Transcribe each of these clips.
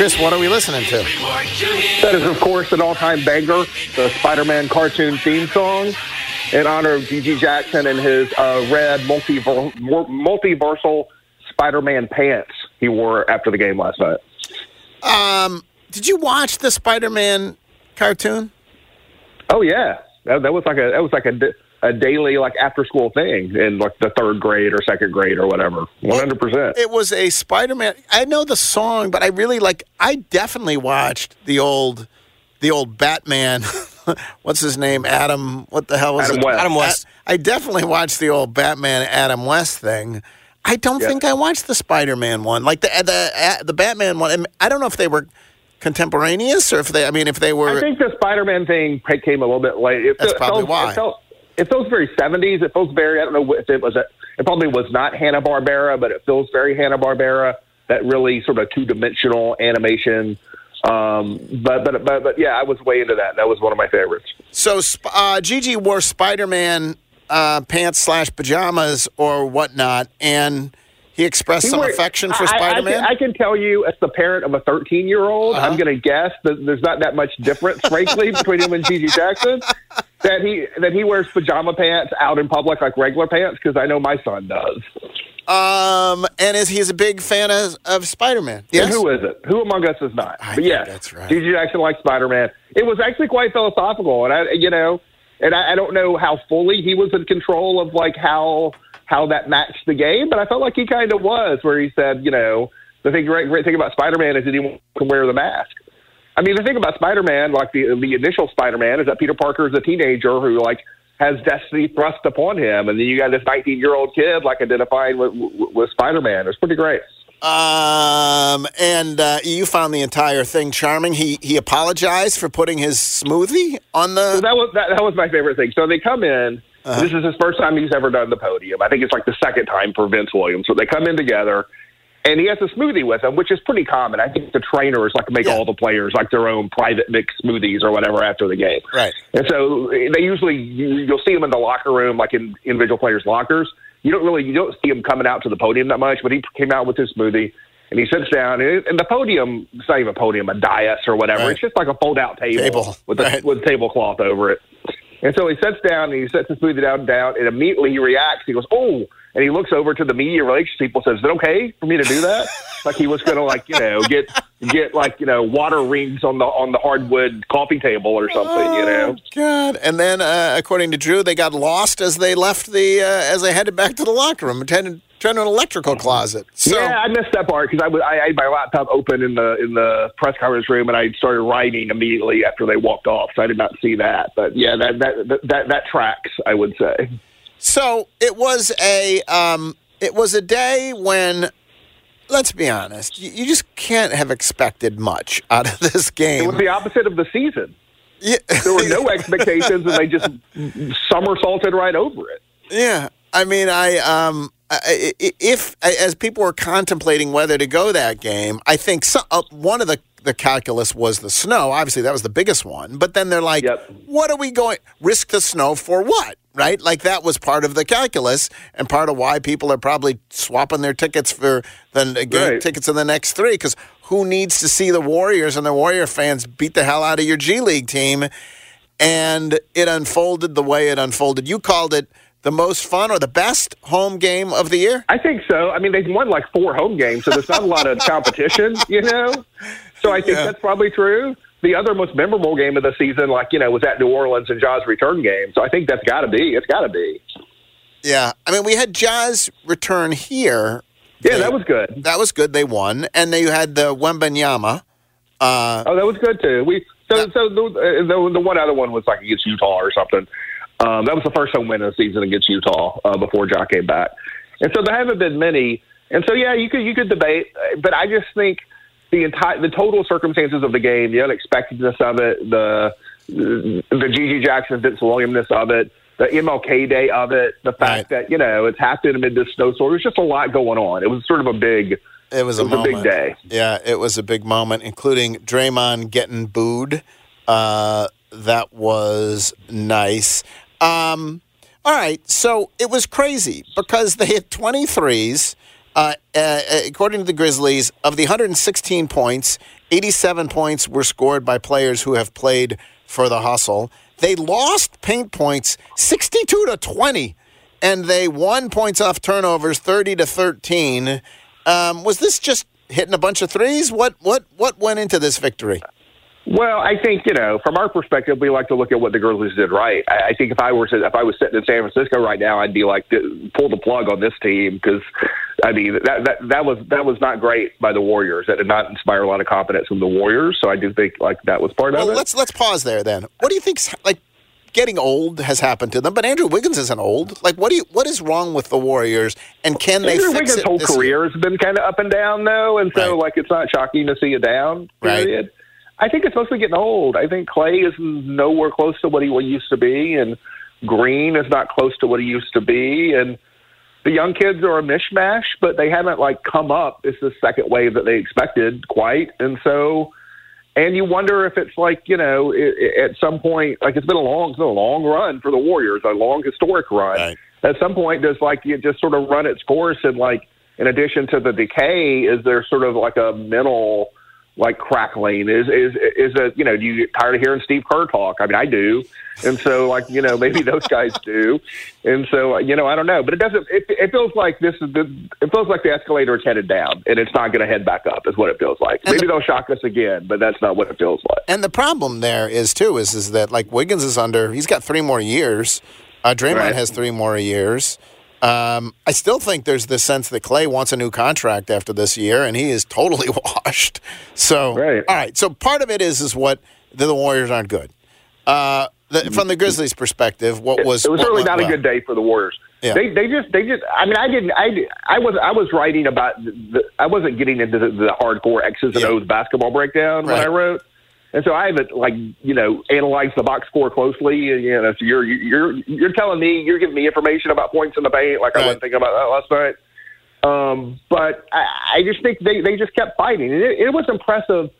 Chris, what are we listening to? That is, of course, an all-time banger, the Spider-Man cartoon theme song, in honor of G.G. Jackson and his uh, red multiver- multiversal Spider-Man pants he wore after the game last night. Um, did you watch the Spider-Man cartoon? Oh yeah, that, that was like a that was like a, a daily like after school thing in like the third grade or second grade or whatever. One hundred percent. It was a Spider-Man. I know the song, but I really like. I definitely watched the old, the old Batman. What's his name? Adam. What the hell was Adam it? West. Adam West. I definitely watched the old Batman Adam West thing. I don't Yeah. think I watched the Spider-Man one, like the the the Batman one. And I don't know if they were contemporaneous or if they. I mean, if they were. I think the Spider-Man thing came a little bit late. It, That's it probably felt, why. It felt, it feels very seventies. It feels very. I don't know if it was. A, it probably was not Hanna Barbera, but it feels very Hanna Barbera. That really sort of two dimensional animation. Um, but but but but yeah, I was way into that. That was one of my favorites. So uh, GG wore Spider-Man uh, pants slash pajamas or whatnot, and he expressed He some affection for I- Spider-Man. I, can, I can tell you, as the parent of a 13 year old, Uh-huh. I'm going to guess that there's not that much difference, frankly, between him and GG Jackson. That he that he wears pajama pants out in public like regular pants because I know my son does. um, and is he's a big fan of, of Spider-Man? Yes. And who is it? Who among us is not? I but yeah, that's right. GG Jackson likes Spider Man. It was actually quite philosophical, and I, you know, and I, I don't know how fully he was in control of like how how that matched the game, but I felt like he kind of was, where he said, you know, the thing great, great thing about Spider Man is that he can wear the mask. I mean, the thing about Spider Man, like the the initial Spider Man, is that Peter Parker is a teenager who like has destiny thrust upon him, and then you got this 19 year old kid like identifying with, with, with Spider Man. It's pretty great. Um, and uh, you found the entire thing charming. He he apologized for putting his smoothie on So the. that was that, that was my favorite thing. So they come in. Uh-huh. This is his first time he's ever done the podium. I think it's like the second time for Vince Williams. So they come in together, and he has a smoothie with him, which is pretty common. I think the trainers like make Yeah. all the players like their own private mix smoothies or whatever after the game. Right. And so they usually you, you'll see him in the locker room, like in individual players' lockers. You don't really you don't see him coming out to the podium that much, but he came out with his smoothie. And he sits down, and the podium, it's not even a podium, a dais or whatever. Right. It's just like a fold out table, Table, with, a, right. with a tablecloth over it. And so he sits down and he sets his smoothie down, down, and immediately he reacts. He goes, "Oh!" And he looks over to the media relations people. Says, "Is it okay for me to do that?" like he was going to, like you know, get get like you know water rings on the on the hardwood coffee table or something. You know. Oh, God. And then, uh, according to Drew, they got lost as they left the uh, as they headed back to the locker room, turned turned to an electrical closet. So yeah, I missed that part because I, was, I had my laptop open in the in the press conference room, and I started writing immediately after they walked off. So I did not see that, but yeah, that that that that, that tracks. I would say. So it was a um, it was a day when, let's be honest, you, you just can't have expected much out of this game. It was the opposite of the season. Yeah. There were no expectations, and they just somersaulted right over it. Yeah, I mean, I um, if as people were contemplating whether to go that game, I think so, uh, one of the the calculus was the snow. Obviously, that was the biggest one. But then they're like, Yep. "What are we going risk the snow for? What?" Right? Like that was part of the calculus and part of why people are probably swapping their tickets for the uh, game Right. tickets in the next three. Because who needs to see the Warriors and the Warrior fans beat the hell out of your G League team? and it unfolded the way it unfolded. You called it the most fun or the best home game of the year? I think so. I mean, they've won like four home games, so there's not a lot of competition, you know. So I think Yeah. that's probably true. The other most memorable game of the season, like you know, was at New Orleans and Ja's return game. So I think that's got to be. It's got to be. Yeah, I mean, we had Ja's return here. Yeah, They- that was good. That was good. They won, and then you had the Wembanyama. Uh, Oh, that was good too. We so so the, uh, the the one other one was like against Utah or something. Um, that was the first home win of the season against Utah uh, before Ja came back, and so there haven't been many. And so yeah, you could you could debate, uh, but I just think the entire the total circumstances of the game, the unexpectedness of it, the the GG Jackson Vince Williamness of it, the MLK Day of it, the fact that you know it's happened amid this snowstorm. There's just a lot going on. It was sort of a big. It was a It was a big day. Yeah, it was a big moment, including Draymond getting booed. Uh, that was nice. Um, all right, so it was crazy because they hit 23s. Uh, uh, according to the Grizzlies, of the 116 points, 87 points were scored by players who have played for the hustle. They lost paint points 62 to 20, and they won points off turnovers 30 to 13. Um, was this just hitting a bunch of threes? What what what went into this victory? Well, I think you know, from our perspective, we like to look at what the Grizzlies did right. I, I think if I were if I was sitting in San Francisco right now, I'd be like, pull the plug on this team because, I mean, that that that was that was not great by the Warriors. That did not inspire a lot of confidence from the Warriors. So I do think like that was part Well, of it. let's let's pause there then. What do you think's like getting old has happened to them? But Andrew Wiggins isn't old. Like, what do you what is wrong with the Warriors? And can they Andrew Wiggins' whole year? career has been kind of up and down, though, and so like it's not shocking to see a down Right. I think it's mostly getting old. I think Clay is nowhere close to what he used to be, and Green is not close to what he used to be, and the young kids are a mishmash, but they haven't like come up. It's the second wave that they expected quite, and so. And you wonder if it's like you know, i i at some point, like it's been a long, it's been a long run for the Warriors, a long historic run. At some point, does like it just sort of run its course, and like in addition to the decay, is there sort of like a mental like crackling? Is is is a you know? Do you get tired of hearing Steve Kerr talk? I mean, I do, and so like you know, maybe those guys do, and so you know, I don't know, but it doesn't. It, it feels like this is the. It feels like the escalator is headed down, and it's not going to head back up. Is what it feels like. Maybe they'll shock us again, but that's not what it feels like. And the problem there is too is is that like Wiggins is under. He's got three more years. Uh, Draymond Right. has three more years. Um, I still think there's this sense that Clay wants a new contract after this year, and he is totally washed. So, all right. So part of it is is what the, the Warriors aren't good. Uh, the, from the Grizzlies' perspective, what was it was certainly not a good day for the Warriors. Yeah. They they just they just I mean I didn't I I was I was writing about the, I wasn't getting into the, the hardcore X's and O's basketball breakdown when I wrote. And so I haven't like you know analyzed the box score closely. And, you know, so you're you're you're telling me you're giving me information about points in the paint, like I wasn't thinking about that last night. Um, but I, I just think they they just kept fighting, and it, it was impressive.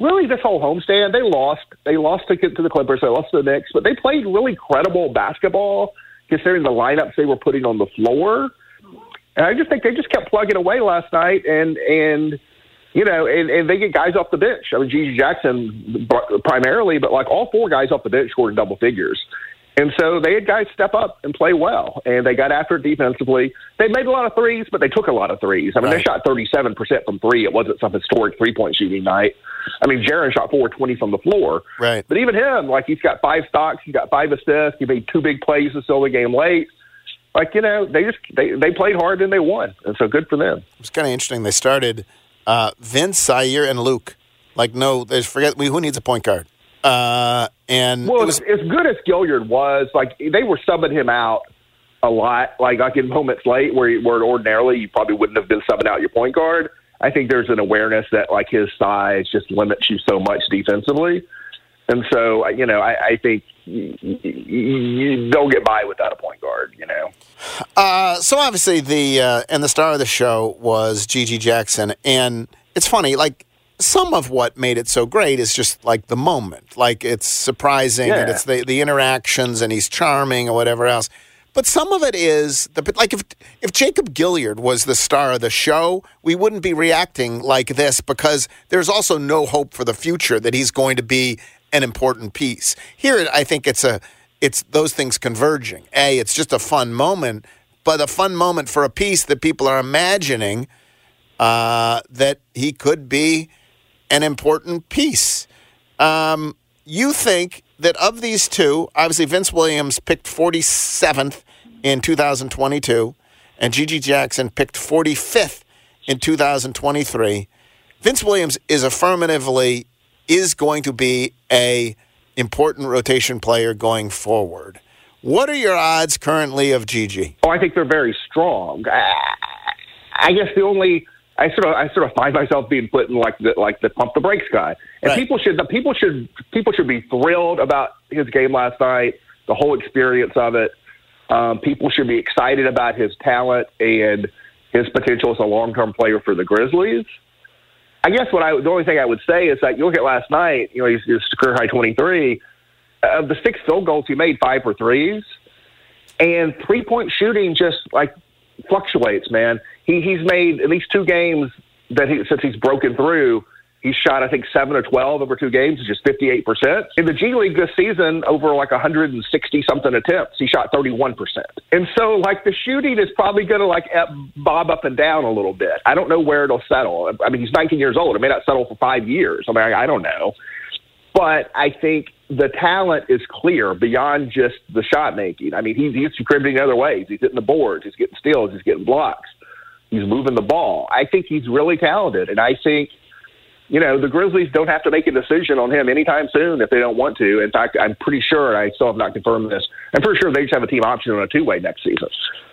Really, this whole homestand, they lost. They lost to, to the Clippers. They lost to the Knicks, but they played really credible basketball considering the lineups they were putting on the floor. And I just think they just kept plugging away last night, and and you know, and, and they get guys off the bench. I mean, GG Jackson primarily, but like all four guys off the bench scored in double figures. And so they had guys step up and play well, and they got after it defensively. They made a lot of threes, but they took a lot of threes. I mean, they shot 37% from three. It wasn't some historic three point shooting night. I mean, Jaren shot 420 from the floor. Right. But even him, like, he's got five stocks, he's got five assists, he made two big plays to seal the game late. Like, you know, they just they, they played hard and they won. And so good for them. It's kind of interesting. They started uh, Vince, Ziaire, and Luke. Like, no, they forget we who needs a point guard. Uh, and Well, it was as good as Gilyard was, like they were subbing him out a lot, like like in moments late where where ordinarily you probably wouldn't have been subbing out your point guard. I think there's an awareness that like his size just limits you so much defensively, and so you know I, I think you, don't get by without a point guard. You know. Uh, so obviously the uh, and the star of the show was GG Jackson, and it's funny, like some of what made it so great is just like the moment, like it's surprising and it's the the interactions, and he's charming or whatever else. But some of it is the like if if Jacob Gilyard was the star of the show, we wouldn't be reacting like this because there's also no hope for the future that he's going to be an important piece. Here, I think it's a it's those things converging. A, it's just a fun moment, but a fun moment for a piece that people are imagining uh, that he could be an important piece. Um, you think that of these two, obviously Vince Williams picked 47th in 2022, and GG Jackson picked 45th in 2023. Vince Williams is affirmatively is going to be a important rotation player going forward. What are your odds currently of GG? Oh, I think they're very strong. I, guess the only I sort of I sort of find myself being put in like the like the pump the brakes guy. And Right. people should the people should people should be thrilled about his game last night, the whole experience of it. Um, people should be excited about his talent and his potential as a long term player for the Grizzlies. I guess what I the only thing I would say is that you look at last night, you know, he's, career high twenty three. Of the six field goals he made, five for threes and three point shooting just like fluctuates, man. He he's made at least two games that he since he's broken through. He's shot, I think, seven or twelve over two games, fifty-eight percent. In the G League this season, over like one hundred and sixty something attempts, he shot thirty-one percent. And so, like the shooting is probably going to like bob up and down a little bit. I don't know where it'll settle. I mean, he's nineteen years old. It may not settle for five years. I mean, I, I don't know. But I think the talent is clear beyond just the shot making. I mean, he's, he's contributing other ways. He's hitting the boards, he's getting steals, he's getting blocks, he's moving the ball. I think he's really talented, and I think you know the Grizzlies don't have to make a decision on him anytime soon if they don't want to. In fact, I'm pretty sure I still have not confirmed this. I'm pretty sure they just have a team option on a two way next season,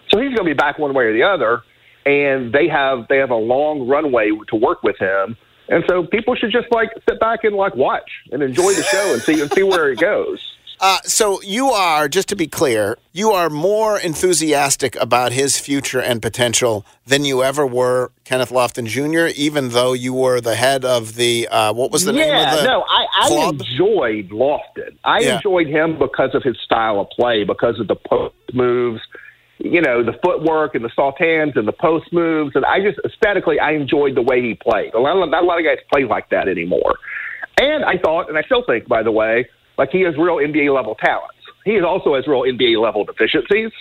so he's going to be back one way or the other. And they have they have a long runway to work with him. And so people should just like sit back and like watch and enjoy the show and see and see where it goes. Uh, so you are, just to be clear, you are more enthusiastic about his future and potential than you ever were Kenneth Lofton Jr., even though you were the head of the, uh, what was the yeah, name of the no, I, I club? enjoyed Lofton. I Yeah. enjoyed him because of his style of play, because of the post moves, you know, the footwork and the soft hands and the post moves. And I just aesthetically, I enjoyed the way he played. A lot, not a lot of guys play like that anymore. And I thought, and I still think, by the way, like he has real NBA level talents. He also has real NBA level deficiencies.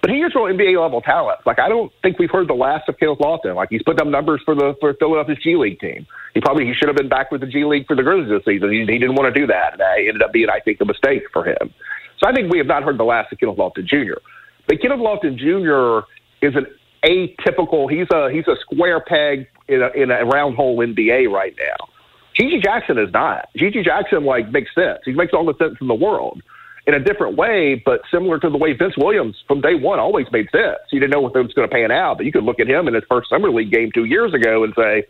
But he has real NBA level talents. Like I don't think we've heard the last of Kenneth Lofton. Like he's put up numbers for the for Philadelphia's G League team. He probably he should have been back with the G League for the Grizzlies this season. He, he didn't want to do that, and that ended up being, I think, a mistake for him. So I think we have not heard the last of Kenneth Lofton Jr. But Kenneth Lofton Jr. is an atypical. He's a he's a square peg in a, in a round hole NBA right now. GG Jackson is not. GG Jackson like makes sense. He makes all the sense in the world in a different way, but similar to the way Vince Williams from day one always made sense. You didn't know what was going to pan out, but you could look at him in his first summer league game two years ago and say,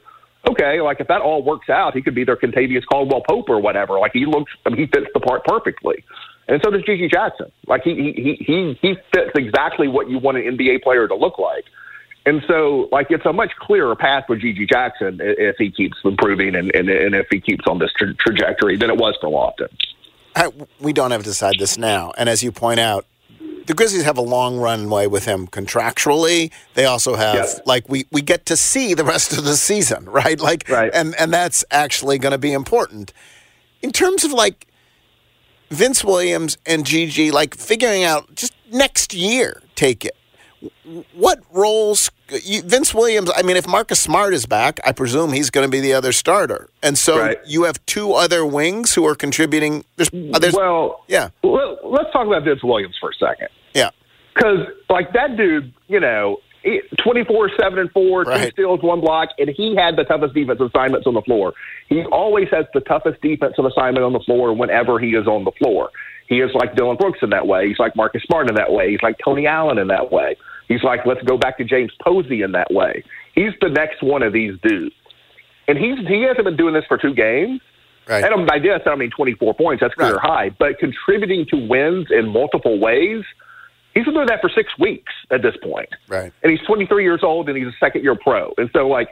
okay, like if that all works out, he could be their Kentavious Caldwell Pope or whatever. Like he looks, I mean, he fits the part perfectly. And so does GG Jackson. Like he he he he fits exactly what you want an NBA player to look like. And so, like, it's a much clearer path for GG Jackson if he keeps improving and, and, and if he keeps on this tra- trajectory than it was for Lofton. I, we don't have to decide this now. And as you point out, the Grizzlies have a long runway with him contractually. They also have Yes. like we we get to see the rest of the season, right? Like Right. and and that's actually going to be important. In terms of like Vince Williams and GG like figuring out just next year take it. What roles you, Vince Williams, I mean if Marcus Smart is back, I presume he's going to be the other starter. And so Right. you have two other wings who are contributing there's, there's well, yeah. let, let's talk about Vince Williams for a second. Yeah. Because, like, that dude, you know, 24 7 and 4, two steals, one block, and he had the toughest defensive assignments on the floor. He always has the toughest defensive assignment on the floor whenever he is on the floor. He is like Dillon Brooks in that way. He's like Marcus Smart in that way. He's like Tony Allen in that way. He's like, let's go back to James Posey in that way. He's the next one of these dudes. And he's he hasn't been doing this for two games. Right. And by this, I don't mean 24 points. That's career Right. high. But contributing to wins in multiple ways, he's been doing that for six weeks at this point. Right. And he's 23 years old, and he's a second year pro. And so, like,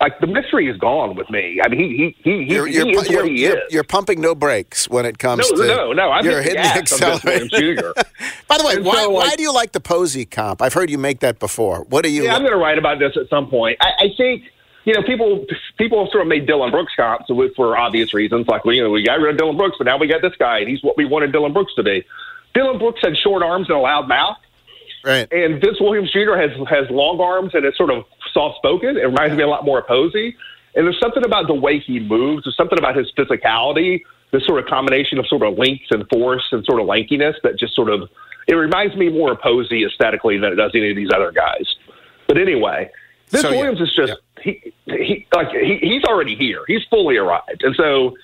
like the mystery is gone with me. I mean, he he he, he, You're, you're, he is what you're, he you're, is. you're pumping no brakes when it comes No, to no, no. I'm you're hitting the gas on Vince Williams accelerator. By the way, And why, so, why like- do you like the Posey comp? I've heard you make that before. What do you? Yeah, I'm going to write about this at some point. I, I think you know people people sort of made Dillon Brooks comps for obvious reasons. Like, well, you know, we got rid of Dillon Brooks, but now we got this guy, and he's what we wanted Dillon Brooks to be. Dillon Brooks had short arms and a loud mouth. Right. And Vince Williams Jr. has has long arms and is sort of soft spoken. It reminds me a lot more of Posey. And there's something about the way he moves. There's something about his physicality. This sort of combination of sort of length and force and sort of lankiness that just sort of it reminds me more of Posey aesthetically than it does any of these other guys. But anyway, Vince So, yeah. Williams is just he he like he, he's already here. He's fully arrived, and so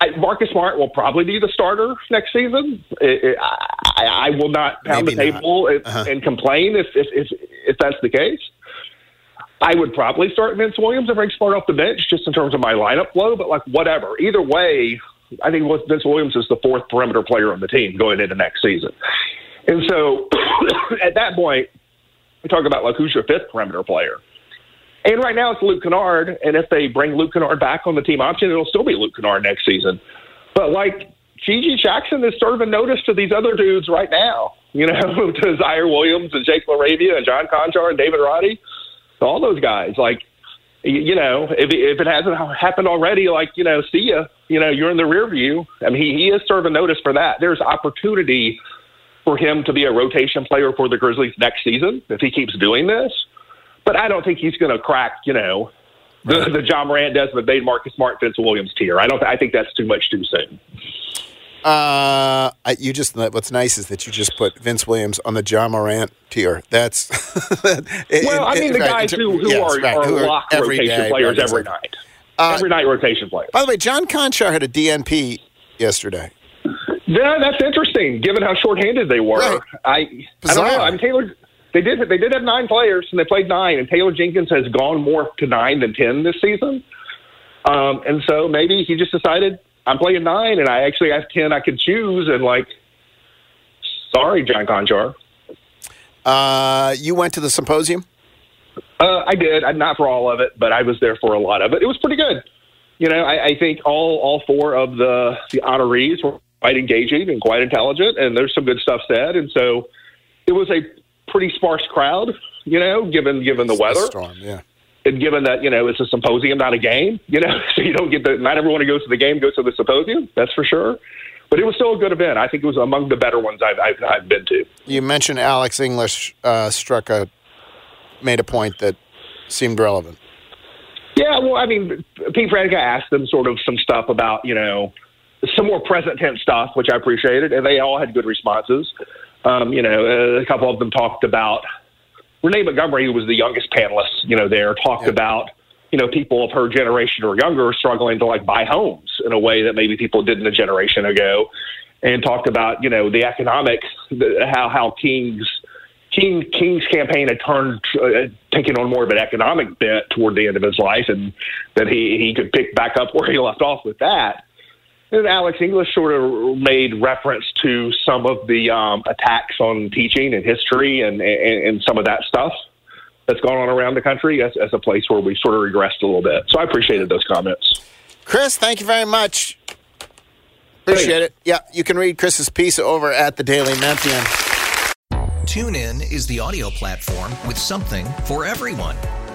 I, Marcus Smart will probably be the starter next season. It, it, I, I will not pound Maybe the not. table and, Uh-huh. and complain if, if if if that's the case. I would probably start Vince Williams and bring Smart off the bench just in terms of my lineup flow, but like whatever. Either way, I think Vince Williams is the fourth perimeter player on the team going into next season. And so at that point, we talk about like who's your fifth perimeter player. And right now it's Luke Kennard, and if they bring Luke Kennard back on the team option, it'll still be Luke Kennard next season. But like GG Jackson is serving notice to these other dudes right now, you know, to Ziaire Williams and Jake LaRavia and John Konchar and David Roddy, all those guys. Like, you know, if if it hasn't happened already, like you know, see ya. You know, you're in the rear view. I mean, he, he is serving notice for that. There's opportunity for him to be a rotation player for the Grizzlies next season if he keeps doing this. But I don't think he's going to crack, you know, the, the Ja Morant, Desmond Bane, Marcus Smart, Vince Williams tier. I don't. I think that's too much too soon. Uh, I, you just what's nice is that you just put Vince Williams on the Ja Morant tier. That's Well, I mean the guys who, who are, are lock rotation players every night. every night rotation players. By the way, John Konchar had a DNP yesterday. Yeah, that's interesting. Given how shorthanded they were, I I don't know. I mean Taylor. They did. They did have nine players, and they played nine. And Taylor Jenkins has gone more to nine than ten this season. Um, and so maybe he just decided I'm playing nine, and I actually have ten I could choose. And like, sorry, John Konchar. Uh, you went to the symposium. Uh, I did. I'm not for all of it, but I was there for a lot of it. It was pretty good. You know, I, I think all all four of the the honorees were quite engaging and quite intelligent, and there's some good stuff said. And so it was a pretty sparse crowd. You know, given given the weather, storm, yeah. And given that you know it's a symposium, not a game. You know, so you don't get the not everyone who goes to the game goes to the symposium. That's for sure. But it was still a good event. I think it was among the better ones I've I've, I've been to. You mentioned Alex English uh, struck a made a point that seemed relevant. Yeah, well, I mean, Pete Pranica asked them sort of some stuff about, you know, some more present tense stuff, which I appreciated, and they all had good responses. Um, you know, a couple of them talked about Renee Montgomery, who was the youngest panelist, you know, there, talked about, you know, people of her generation or younger struggling to like buy homes in a way that maybe people didn't a generation ago, and talked about, you know, the economic, the, how how King's King King's campaign had turned uh, taken on more of an economic bent toward the end of his life, and that he he could pick back up where he left off with that. And Alex English sort of made reference to some of the um, attacks on teaching and history and, and and some of that stuff that's gone on around the country as, as a place where we sort of regressed a little bit. So I appreciated those comments. Chris, thank you very much. Appreciate it. Yeah, you can read Chris's piece over at the Daily Memphian. TuneIn is the audio platform with something for everyone.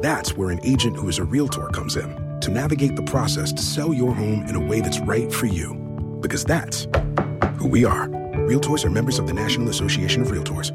That's where an agent who is a realtor comes in to navigate the process to sell your home in a way that's right for you. Because that's who we are. Realtors are members of the National Association of Realtors.